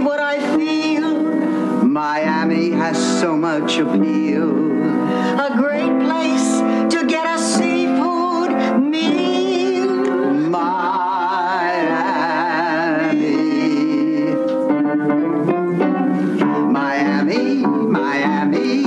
Say what I feel. Miami has so much appeal. A great place to get a seafood meal. Miami. Miami, Miami.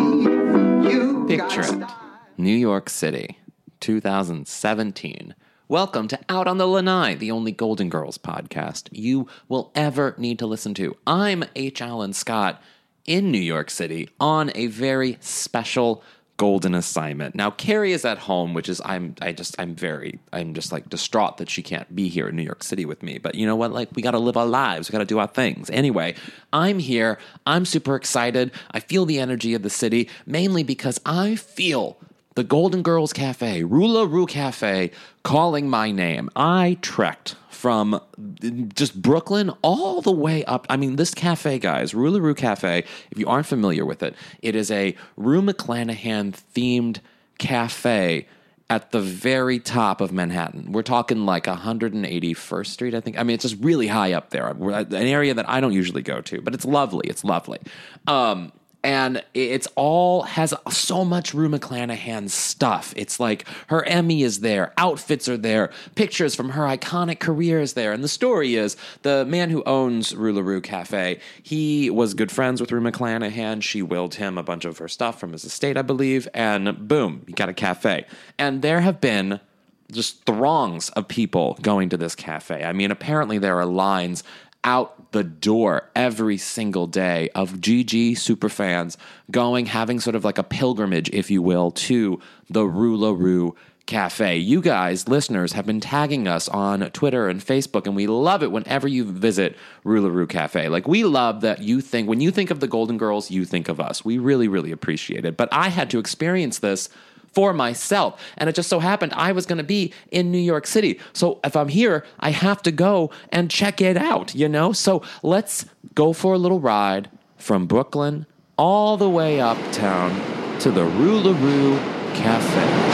You Picture got it. New York City, 2017. Welcome to Out on the Lanai, the only Golden Girls podcast you will ever need to listen to. I'm H. Allen Scott in New York City on a very special golden assignment. Now Carrie is at home, which is I'm I just I'm very I'm just like distraught that she can't be here in New York City with me. But you know what? Like we got to live our lives. We got to do our things. Anyway, I'm here. I'm super excited. I feel the energy of the city mainly because I feel the Golden Girls Cafe, Rue La Rue Cafe, calling my name. I trekked from just Brooklyn all the way up. I mean, this cafe, guys, Rue La Rue Cafe, if you aren't familiar with it, it is a Rue McClanahan themed cafe at the very top of Manhattan. We're talking like 181st Street, I think. I mean, it's just really high up there. An area that I don't usually go to, but it's lovely. It's lovely. Um, and it's all has so much Rue McClanahan stuff. It's like her Emmy is there, outfits are there, pictures from her iconic career is there, and the story is the man who owns Rue LaRue Cafe. He was good friends with Rue McClanahan. She willed him a bunch of her stuff from his estate, I believe, and boom, he got a cafe. And there have been just throngs of people going to this cafe. I mean, apparently there are lines out the door every single day of GG superfans going, having sort of like a pilgrimage, if you will, to the Rue LaRue Cafe. You guys, listeners, have been tagging us on Twitter and Facebook, and we love it whenever you visit Rue LaRue Cafe. Like, we love that you think, when you think of the Golden Girls, you think of us. We really, really appreciate it. But I had to experience this for myself. And it just so happened I was going to be in New York City. So if I'm here, I have to go and check it out, you know? So let's go for a little ride from Brooklyn all the way uptown to the Rue LaRue Cafe.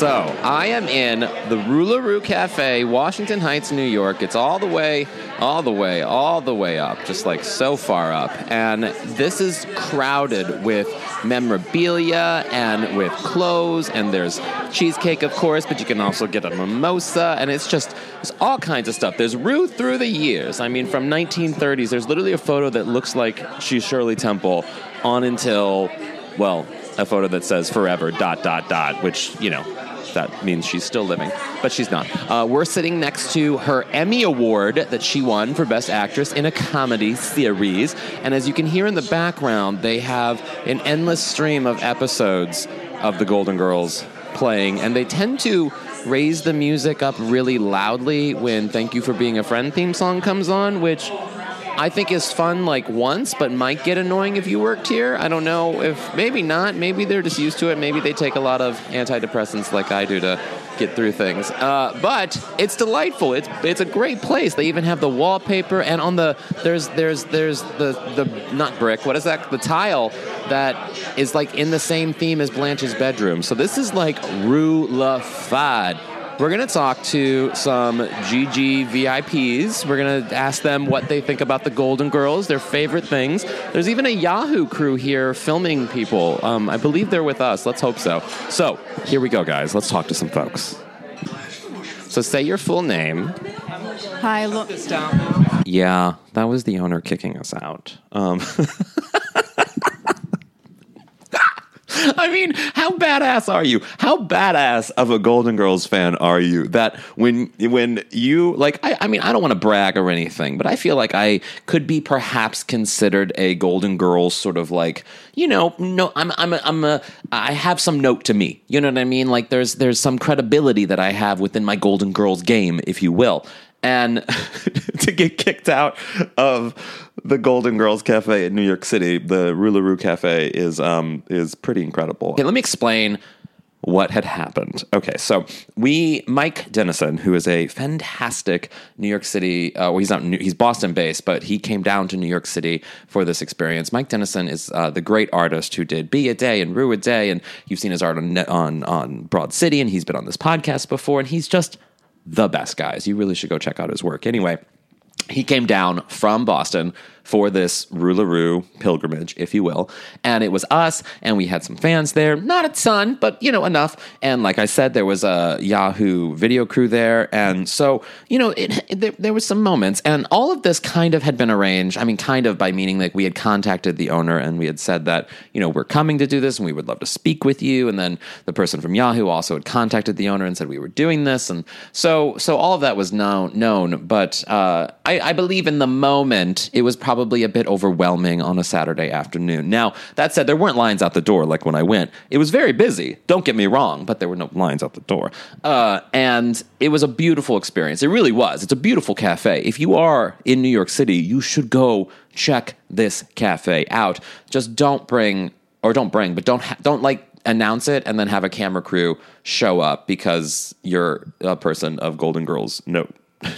So I am in the Rue Cafe, Washington Heights, New York. It's all the way, all the way, all the way up, just like so far up. And this is crowded with memorabilia and with clothes. And there's cheesecake, of course, but you can also get a mimosa. And it's just, there's all kinds of stuff. There's Rue through the years. I mean, from 1930s, there's literally a photo that looks like she's Shirley Temple on until, well, a photo that says forever dot dot dot which you know that means she's still living but she's not. Uh, we're sitting next to her emmy award that she won for best actress in a comedy series and as you can hear in the background they have an endless stream of episodes of the golden girls playing and they tend to raise the music up really loudly when thank you for being a friend theme song comes on which I think is fun like once, but might get annoying if you worked here. I don't know if maybe not. Maybe they're just used to it. Maybe they take a lot of antidepressants like I do to get through things. Uh, but it's delightful. It's it's a great place. They even have the wallpaper and on the there's there's there's the the not brick. What is that? The tile that is like in the same theme as Blanche's bedroom. So this is like Rue we're going to talk to some GG VIPs. We're going to ask them what they think about the Golden Girls, their favorite things. There's even a Yahoo crew here filming people. Um, I believe they're with us. Let's hope so. So here we go, guys. Let's talk to some folks. So say your full name. Hi, Lo- Yeah, that was the owner kicking us out. Um, I mean, how badass are you? How badass of a Golden Girls fan are you that when when you like I, I mean I don't want to brag or anything, but I feel like I could be perhaps considered a Golden Girls sort of like you know no I'm I'm a, I'm a I have some note to me. You know what I mean? Like there's there's some credibility that I have within my Golden Girls game, if you will and to get kicked out of the Golden Girls Cafe in New York City, the Rue La Rue Cafe is um is pretty incredible. Okay, let me explain what had happened. Okay, so we Mike Denison, who is a fantastic New York City, uh, well, he's not he's Boston based, but he came down to New York City for this experience. Mike Denison is uh, the great artist who did Bea a Day and Rue a Day, and you've seen his art on on on Broad City, and he's been on this podcast before, and he's just the best guys. You really should go check out his work. Anyway, he came down from Boston for this Rue La Rue pilgrimage, if you will. And it was us, and we had some fans there. Not a ton, but, you know, enough. And like I said, there was a Yahoo video crew there. And so, you know, it, it, there, there was some moments. And all of this kind of had been arranged. I mean, kind of by meaning like we had contacted the owner and we had said that, you know, we're coming to do this and we would love to speak with you. And then the person from Yahoo also had contacted the owner and said we were doing this. And so, so all of that was known, known. But uh, I, I believe in the moment, it was probably a bit overwhelming on a Saturday afternoon. Now, that said, there weren't lines out the door like when I went. It was very busy, don't get me wrong, but there were no lines out the door. Uh, and it was a beautiful experience. It really was. It's a beautiful cafe. If you are in New York City, you should go check this cafe out. Just don't bring, or don't bring, but don't, ha- don't like, announce it and then have a camera crew show up because you're a person of Golden Girls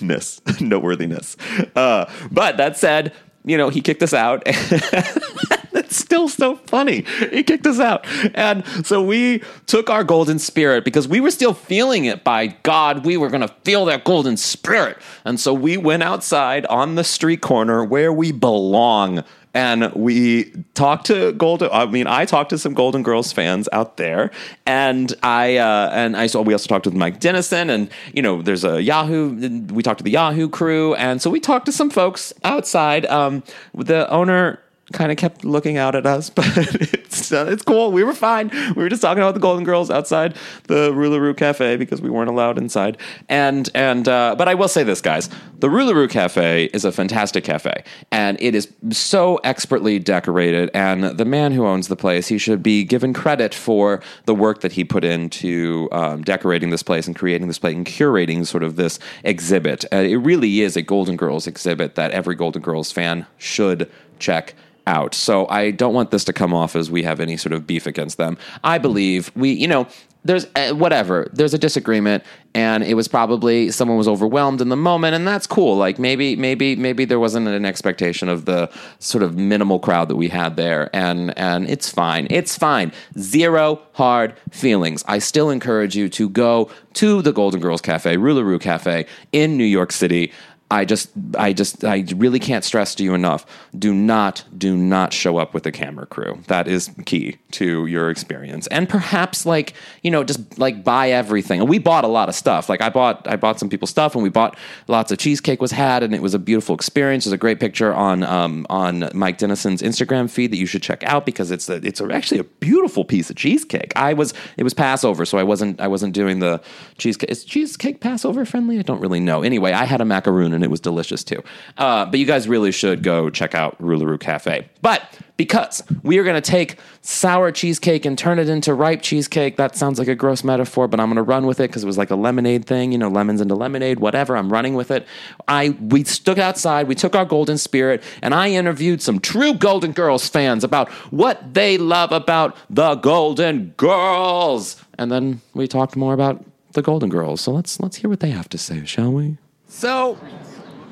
ness, noteworthiness. Uh, but that said, you know, he kicked us out. That's still so funny. He kicked us out. And so we took our golden spirit because we were still feeling it. By God, we were going to feel that golden spirit. And so we went outside on the street corner where we belong and we talked to Golden. I mean, I talked to some Golden Girls fans out there, and I uh, and I saw we also talked with Mike Denison, and you know, there's a Yahoo. We talked to the Yahoo crew, and so we talked to some folks outside. Um, the owner kind of kept looking out at us, but it's uh, it's cool. We were fine. We were just talking about the Golden Girls outside the Rue La Rue Cafe because we weren't allowed inside. And and uh, but I will say this, guys: the Rue La Rue Cafe is a fantastic cafe, and it is so expertly decorated. And the man who owns the place, he should be given credit for the work that he put into um, decorating this place and creating this place and curating sort of this exhibit. Uh, it really is a Golden Girls exhibit that every Golden Girls fan should check out. So I don't want this to come off as we have any sort of beef against them. I believe we, you know, there's uh, whatever. There's a disagreement, and it was probably someone was overwhelmed in the moment, and that's cool. Like maybe, maybe, maybe there wasn't an expectation of the sort of minimal crowd that we had there, and and it's fine. It's fine. Zero hard feelings. I still encourage you to go to the Golden Girls Cafe, Rue La Rue Cafe in New York City. I just, I just, I really can't stress to you enough. Do not, do not show up with a camera crew. That is key to your experience. And perhaps, like, you know, just like buy everything. And we bought a lot of stuff. Like, I bought, I bought some people's stuff, and we bought lots of cheesecake was had, and it was a beautiful experience. There's a great picture on, um, on Mike Denison's Instagram feed that you should check out because it's a, it's a, actually a beautiful piece of cheesecake. I was, it was Passover, so I wasn't, I wasn't doing the cheesecake. Is cheesecake Passover friendly? I don't really know. Anyway, I had a macaroon and it was delicious too. Uh, but you guys really should go check out Rue La Rue Cafe. But because we are going to take sour cheesecake and turn it into ripe cheesecake, that sounds like a gross metaphor, but I'm going to run with it because it was like a lemonade thing, you know, lemons into lemonade, whatever. I'm running with it. I we stood outside, we took our golden spirit, and I interviewed some true Golden Girls fans about what they love about the Golden Girls, and then we talked more about the Golden Girls. So let's let's hear what they have to say, shall we? So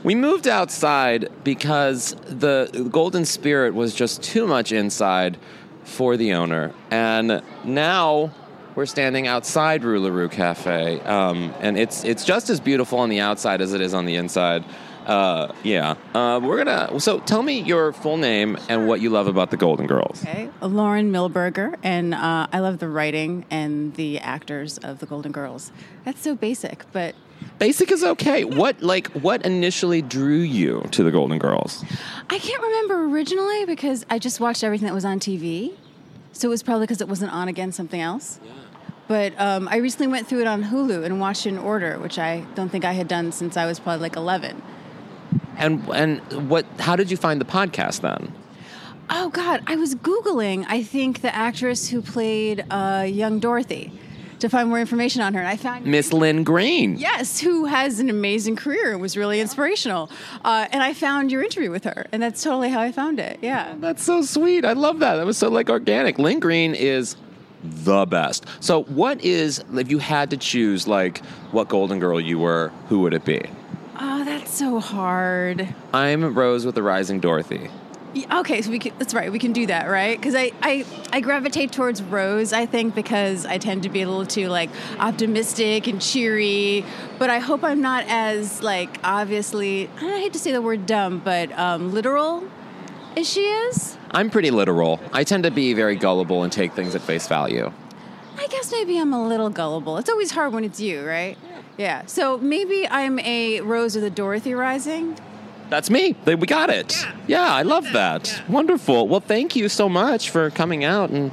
we moved outside because the Golden Spirit was just too much inside for the owner. And now we're standing outside Rue La Rue Cafe, um, and it's it's just as beautiful on the outside as it is on the inside. Uh, yeah, uh, we're gonna. So, tell me your full name and what you love about the Golden Girls. Okay, Lauren Milberger, and uh, I love the writing and the actors of the Golden Girls. That's so basic, but Basic is okay. What like what initially drew you to the Golden Girls? I can't remember originally because I just watched everything that was on TV. So it was probably because it wasn't on again something else. But um, I recently went through it on Hulu and watched it in order, which I don't think I had done since I was probably like 11. And and what? How did you find the podcast then? Oh God, I was googling. I think the actress who played uh, young Dorothy to find more information on her, and I found Miss Lynn Green. Yes, who has an amazing career and was really inspirational. Uh, and I found your interview with her, and that's totally how I found it. Yeah. That's so sweet. I love that. That was so like organic. Lynn Green is the best. So, what is if you had to choose like what Golden Girl you were? Who would it be? Oh, that's so hard. I'm Rose with the Rising Dorothy. Yeah, Okay, so we can, that's right. We can do that, right? Because I, I, I gravitate towards Rose, I think, because I tend to be a little too like optimistic and cheery. But I hope I'm not as like obviously. I hate to say the word dumb, but um, literal as she is. I'm pretty literal. I tend to be very gullible and take things at face value. I guess maybe I'm a little gullible. It's always hard when it's you, right? Yeah. So maybe I'm a Rose or the Dorothy Rising. That's me. We got it. Yeah, I love that. Wonderful. Well, thank you so much for coming out and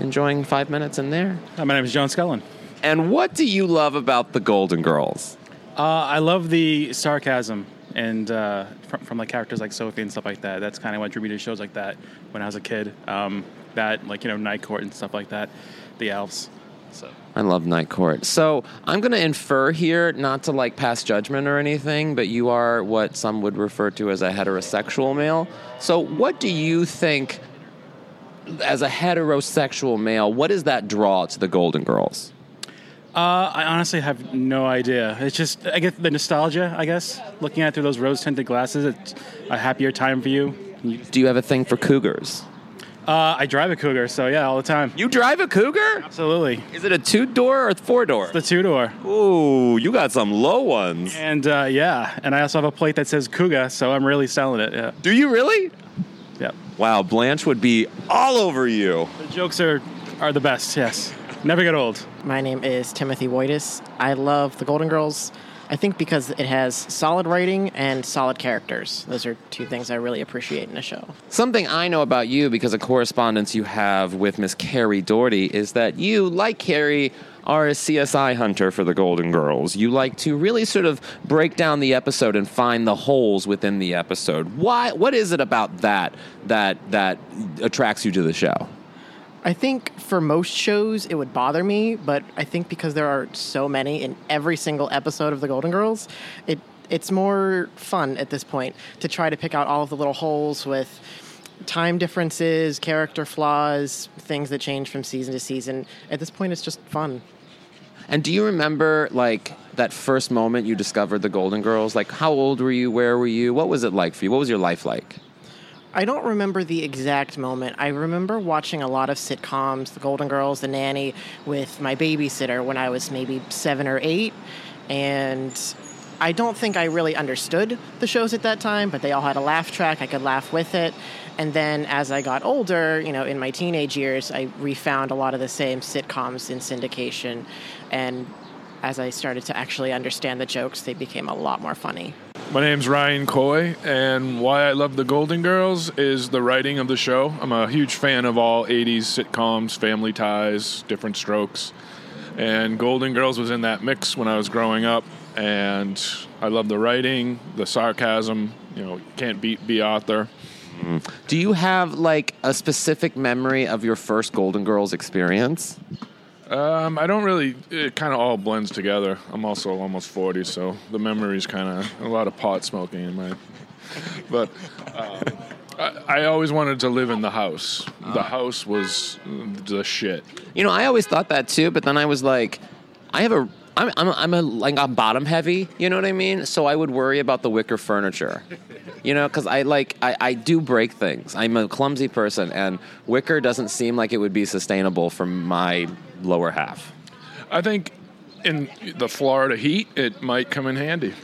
enjoying five minutes in there. Hi, my name is John Scullin. And what do you love about the Golden Girls? Uh, I love the sarcasm and uh, from, from like characters like Sophie and stuff like that. That's kind of what drew me to shows like that when I was a kid. Um, that like you know Night Court and stuff like that. The elves. So I love Night Court. So I'm going to infer here, not to like pass judgment or anything, but you are what some would refer to as a heterosexual male. So what do you think, as a heterosexual male, what is that draw to the Golden Girls? uh, I honestly have no idea. It's just I get the nostalgia. I guess looking at it through those rose tinted glasses, it's a happier time for. You- Do you have a thing for cougars? Uh, I drive a Cougar, so yeah, all the time. You drive a cougar? Absolutely, Is it a two door or four door? the two door. Ooh, you got some low ones. And uh, yeah, and I also have a plate that says Cougar, so I'm really selling it. Yeah, Do you really? yeah. Wow, Blanche would be all over you. The jokes are are the best. Yes, never get old. My name is Timothy Woitis. I love The Golden Girls. I think because it has solid writing and solid characters. Those are two things I really appreciate in a show. Something I know about you because of correspondence you have with Miss Carrie Doherty is that you, like Carrie, are a CSI hunter for the Golden Girls. You like to really sort of break down the episode and find the holes within the episode. Why? What is it about that that that attracts you to the show? I think for most shows it would bother me, but I think because there are so many in every single episode of The Golden Girls, it it's more fun at this point to try to pick out all of the little holes with time differences, character flaws, things that change from season to season. At this point it's just fun. And do you remember like that first moment you discovered the Golden Girls? Like how old were you? Where were you? What was it like for you? What was your life like? I don't remember the exact moment. I remember watching a lot of sitcoms, The Golden Girls, The Nanny, with my babysitter when I was maybe seven or eight. And I don't think I really understood the shows at that time, but they all had a laugh track. I could laugh with it. And then as I got older, you know, in my teenage years, I refound a lot of the same sitcoms in syndication. And as I started to actually understand the jokes, they became a lot more funny. My name's Ryan Coy, and why I love the Golden Girls is the writing of the show. I'm a huge fan of all 80s sitcoms, Family Ties, Diff'rent Strokes, and Golden Girls was in that mix when I was growing up. And I love the writing, the sarcasm. You know, can't beat Bea Arthur. Do you have like a specific memory of your first Golden Girls experience? Um, I don't really. It kind of all blends together. I'm also almost 40, so the memories kind of a lot of pot smoking in my. But um, I, I always wanted to live in the house. The house was the shit. You know, I always thought that too, but then I was like, I have a. I'm, I'm, I'm a like I'm bottom heavy, you know what I mean? So I would worry about the wicker furniture, you know, because I like I, I do break things. I'm a clumsy person, and wicker doesn't seem like it would be sustainable for my lower half. I think in the Florida heat, it might come in handy.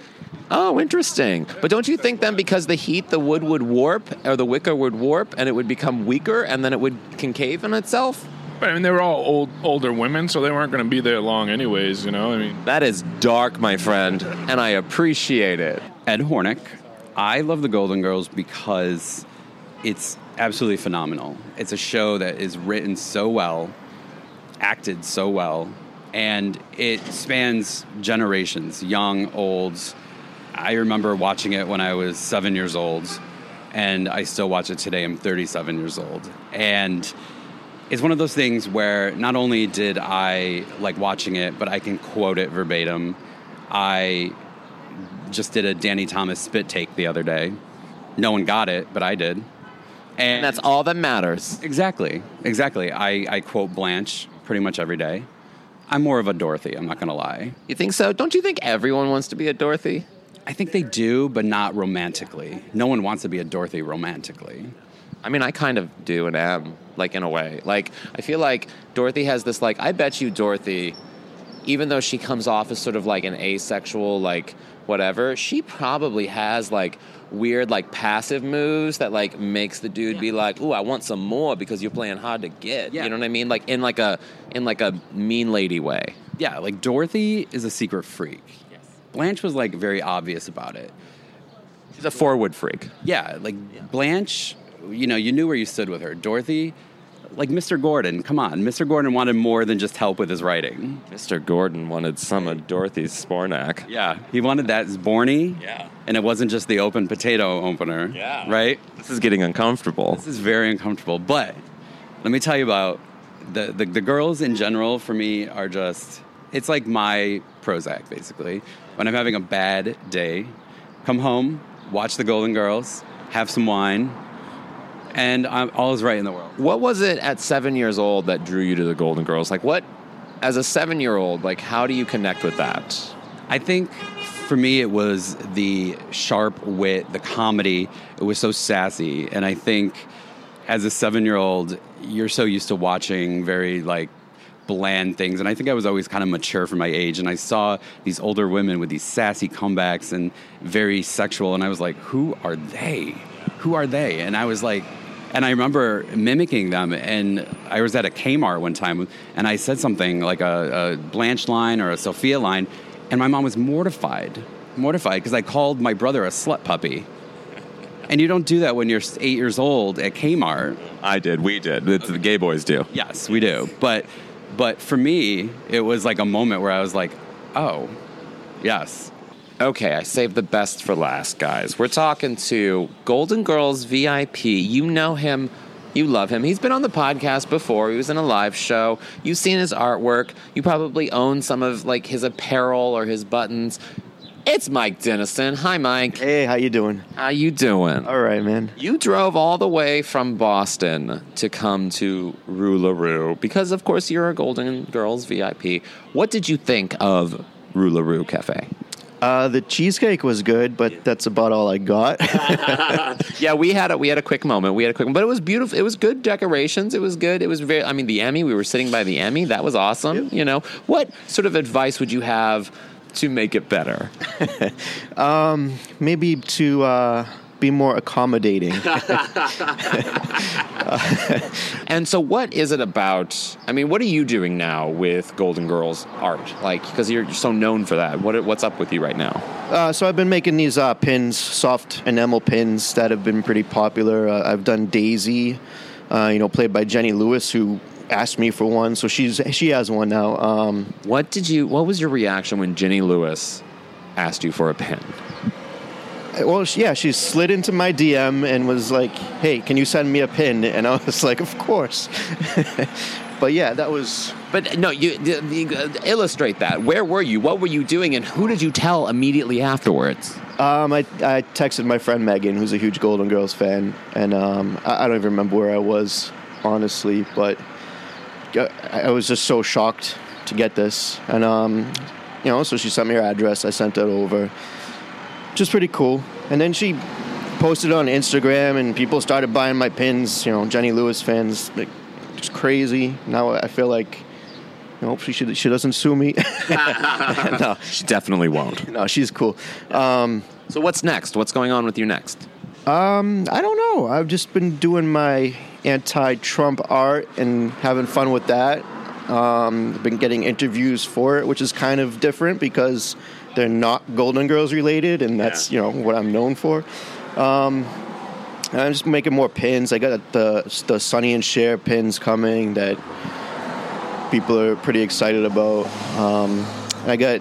Oh, interesting. But don't you think then because the heat, the wood would warp or the wicker would warp and it would become weaker and then it would concave in itself? But I mean, they were all old, older women, so they weren't going to be there long, anyways. You know, I mean, That is dark, my friend, and I appreciate it. Ed Hornick. I love the Golden Girls because it's absolutely phenomenal. It's a show that is written so well, acted so well, and it spans generations, young, olds. I remember watching it when I was seven years old, and I still watch it today. I'm 37 years old. And it's one of those things where not only did I like watching it, but I can quote it verbatim. I just did a Danny Thomas spit take the other day. No one got it, but I did. And, And that's all that matters. Exactly, exactly. I, I quote Blanche pretty much every day. I'm more of a Dorothy, I'm not going to lie. You think so? Don't you think everyone wants to be a Dorothy? I think they do, but not romantically. No one wants to be a Dorothy romantically. I mean, I kind of do and am, like in a way. Like, I feel like Dorothy has this, like, I bet you Dorothy, even though she comes off as sort of like an asexual, like, whatever, she probably has, like, weird, like, passive moves that, like, makes the dude be like, ooh, I want some more because you're playing hard to get. Yeah. You know what I mean? Like, in like a, in like a mean lady way. Yeah, like Dorothy is a secret freak. Yes. Blanche was like very obvious about it. She's a forward freak. Yeah, like Blanche, you know, you knew where you stood with her. Dorothy, like Mr. Gordon, come on. Mr. Gordon wanted more than just help with his writing. Mr. Gordon wanted some of Dorothy's Zbornak. Yeah, he wanted that Zborny. Yeah. And it wasn't just the open potato opener. Yeah. Right? This is getting uncomfortable. This is very uncomfortable. But let me tell you about the, the, the girls in general for me are just, it's like my Prozac, basically. When I'm having a bad day, come home, watch the Golden Girls, have some wine, and I'm, all is right in the world. What was it at seven years old that drew you to the Golden Girls? Like, what, as a seven year old, like, how do you connect with that? I think for me it was the sharp wit, the comedy. It was so sassy, and I think as a seven-year-old, you're so used to watching very like bland things, and I think I was always kind of mature for my age, and I saw these older women with these sassy comebacks and very sexual, and I was like, who are they? Who are they? And I was like. And I remember mimicking them, and I was at a Kmart one time, and I said something like a, a Blanche line or a Sophia line, and my mom was mortified, mortified because I called my brother a slut puppy. And you don't do that when you're eight years old at Kmart. I did. We did. It's the gay boys do. Yes, we do. But but for me, it was like a moment where I was like, oh, yes. Okay, I saved the best for last, guys. We're talking to Golden Girls VIP. You know him. You love him. He's been on the podcast before. He was in a live show. You've seen his artwork. You probably own some of like his apparel or his buttons. It's Mike Denison. Hi, Mike. Hey, how you doing? How you doing? All right, man. You drove all the way from Boston to come to Rue La Rue because, of course, you're a Golden Girls VIP. What did you think of Rue La Rue Cafe? Uh, the cheesecake was good, but that's about all I got. yeah, we had a we had a quick moment. We had a quick, but it was beautiful. It was good decorations. It was good. It was very. I mean, the Emmy. We were sitting by the Emmy. That was awesome. You know, what sort of advice would you have to make it better? um, maybe to uh, be more accommodating. and so, what is it about? I mean, what are you doing now with Golden Girls art? Like, because you're so known for that. What what's up with you right now? Uh, so I've been making these uh, pins, soft enamel pins that have been pretty popular. Uh, I've done Daisy, uh, you know, played by Jenny Lewis, who asked me for one, so she's she has one now. Um, what did you? What was your reaction when Jenny Lewis asked you for a pin? Well, yeah, she slid into my DM and was like, "Hey, can you send me a pin?" And I was like, "Of course." but yeah, that was. But no, you, you, uh, illustrate that. Where were you? What were you doing? And who did you tell immediately afterwards? Um, I, I texted my friend Megan, who's a huge Golden Girls fan, and um, I, I don't even remember where I was, honestly, but I was just so shocked to get this, and um, you know, so she sent me her address. I sent it over. Just pretty cool. And then she posted on Instagram, and people started buying my pins. You know, Jenny Lewis fans, like, just crazy. Now I feel like hope she should, she doesn't sue me. no, She definitely won't. no, she's cool. Um, So what's next? What's going on with you next? I don't know. I've just been doing my anti-Trump art and having fun with that. Um, been getting interviews for it, which is kind of different because they're not Golden Girls related, and that's you know what I'm known for. Um, and I'm just making more pins. I got the the Sonny and Cher pins coming that people are pretty excited about. Um, I got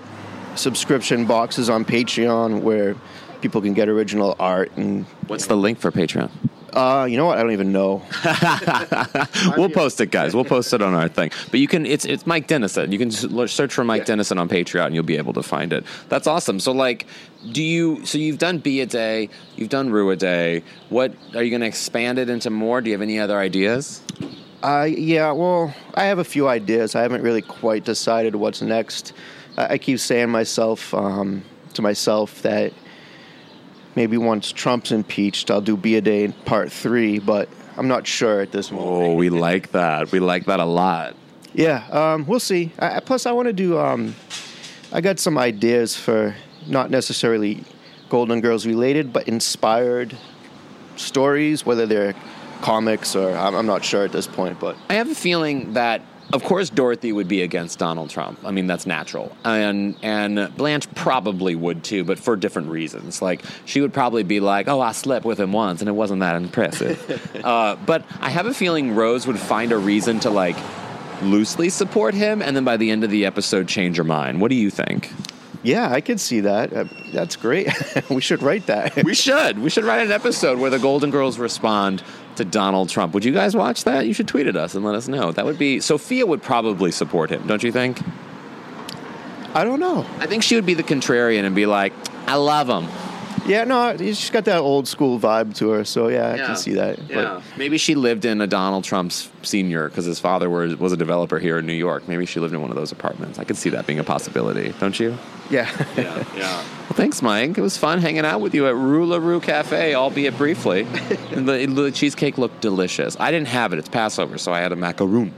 subscription boxes on Patreon where people can get original art and What's the link for Patreon? Uh, you know what? I don't even know. we'll post it, guys. We'll post it on our thing. But you can. It's it's Mike Denison. You can just search for Mike Denison on Patreon, and you'll be able to find it. That's awesome. So like, do you? So you've done Bea a Day. You've done Rue a Day. What are you going to expand it into more? Do you have any other ideas? Uh, yeah, well, I have a few ideas. I haven't really quite decided what's next. I, I keep saying myself um, to myself that maybe once Trump's impeached, I'll do Bea a Day in Part Three, but I'm not sure at this moment. Oh, we like that. We like that a lot. Yeah, um, we'll see. I, I- plus, I want to do. Um, I got some ideas for not necessarily Golden Girls related, but inspired stories, whether they're comics or I'm, I'm not sure at this point. But I have a feeling that, of course, Dorothy would be against Donald Trump. I mean, that's natural, and and Blanche probably would too, but for different reasons. Like she would probably be like, "Oh, I slept with him once, and it wasn't that impressive." uh, but I have a feeling Rose would find a reason to like loosely support him, and then by the end of the episode, change her mind. What do you think? yeah, I could see that. Uh, that's great. we should write that. We should. We should write an episode where the Golden Girls respond to Donald Trump. Would you guys watch that? You should tweet at us and let us know. That would be Sophia would probably support him, don't you think? I don't know. I think she would be the contrarian and be like, "I love him." Yeah, no, she's got that old school vibe to her. So yeah, I can see that. Yeah. Maybe she lived in a Donald Trump's senior because his father was, was a developer here in New York. Maybe she lived in one of those apartments. I could see that being a possibility, don't you? Yeah, Yeah, yeah. Well, thanks, Mike. It was fun hanging out with you at Rue La Rue Cafe, albeit briefly. the, the cheesecake looked delicious. I didn't have it; it's Passover, so I had a macaroon.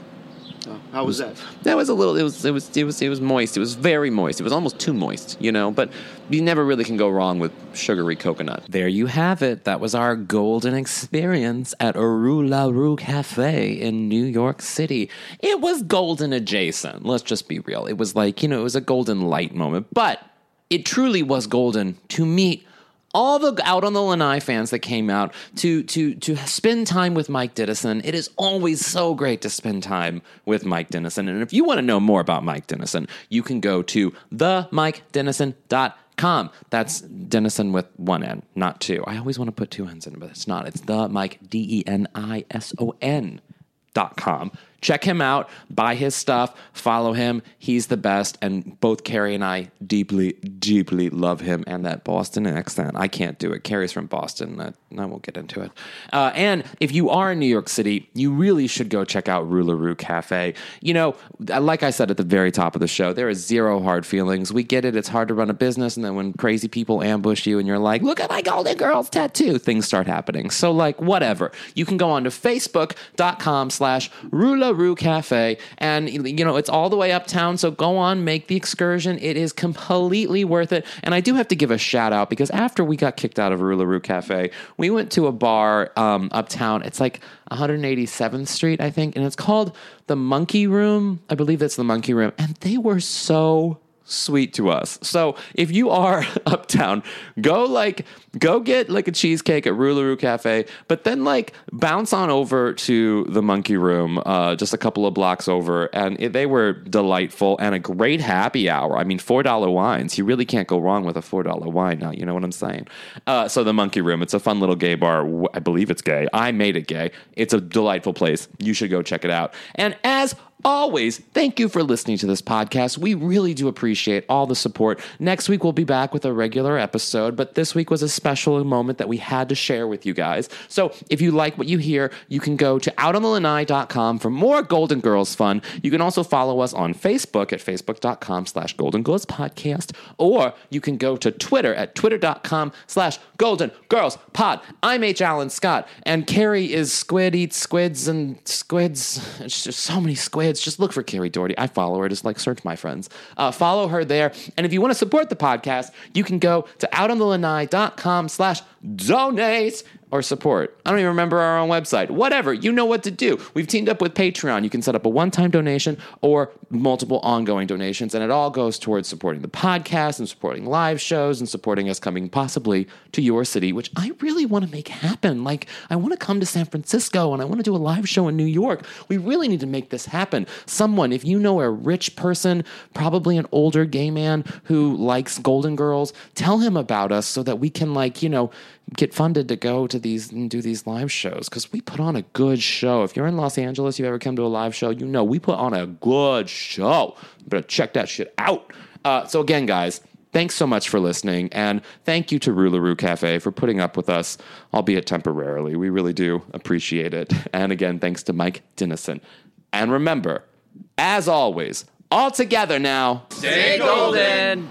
How was that? That was a little. It was. It was. It was. It was moist. It was very moist. It was almost too moist, you know. But you never really can go wrong with sugary coconut. There you have it. That was our golden experience at Rue La Rue Cafe in New York City. It was golden adjacent. Let's just be real. It was like you know, it was a golden light moment, but it truly was golden to meet all the out on the lanai fans that came out to to to spend time with Mike Denison. It is always so great to spend time with Mike Denison. And if you want to know more about Mike Denison, you can go to themikeDenison.com. That's Denison with one N, not two. I always want to put two N's in it, but it's not. It's the Mike D E N I S O N dot com. Check him out, buy his stuff, follow him. He's the best. And both Carrie and I deeply, deeply love him and that Boston accent. I can't do it. Carrie's from Boston. I, I won't get into it. Uh, and if you are in New York City, you really should go check out Rue Cafe. You know, like I said at the very top of the show, there is zero hard feelings. We get it. It's hard to run a business. And then when crazy people ambush you and you're like, look at my Golden Girls tattoo, things start happening. So, like, whatever. You can go on to facebook.com slash Rue Rue Cafe. And, you know, it's all the way uptown. So go on, make the excursion. It is completely worth it. And I do have to give a shout out because after we got kicked out of Rue Rue Cafe, we went to a bar um, uptown. It's like 187th Street, I think. And it's called the Monkey Room. I believe that's the Monkey Room. And they were so sweet to us. So if you are uptown, go like go get like a cheesecake at Rue Cafe, but then like bounce on over to the Monkey Room, uh, just a couple of blocks over, and it, they were delightful and a great happy hour. I mean, four dollar wines. You really can't go wrong with a four dollar wine now. You know what I'm saying? Uh, so the Monkey Room, it's a fun little gay bar. I believe it's gay. I made it gay. It's a delightful place. You should go check it out. And as always, thank you for listening to this podcast. We really do appreciate all the support. Next week, we'll be back with a regular episode, but this week was a special moment that we had to share with you guys. So if you like what you hear, you can go to outonthelanai.com for more Golden Girls fun. You can also follow us on Facebook at facebook.com slash Golden Girls Podcast, or you can go to Twitter at twitter.com slash Golden Girls Pod. I'm H. Allen Scott, and Carrie is Squid Eats Squids and Squids. It's just so many squids. Kids, just look for Carrie Doherty. I follow her. Just like search my friends. Uh, follow her there. And if you want to support the podcast, you can go to outonthelanai.com slash donate or support. I don't even remember our own website. Whatever. You know what to do. We've teamed up with Patreon. You can set up a one time donation or multiple ongoing donations, and it all goes towards supporting the podcast and supporting live shows and supporting us coming possibly to your city, which I really want to make happen. Like, I want to come to San Francisco and I want to do a live show in New York. We really need to make this happen. Someone, if you know a rich person, probably an older gay man who likes Golden Girls, tell him about us so that we can, like, you know, get funded to go to these and do these live shows because we put on a good show. If you're in Los Angeles, you've ever come to a live show, you know we put on a good show. You better check that shit out. Uh, so again, guys, thanks so much for listening, and thank you to Rue La Rue Cafe for putting up with us, albeit temporarily. We really do appreciate it. And again, thanks to Mike Denison. And remember, as always, all together now. Stay golden.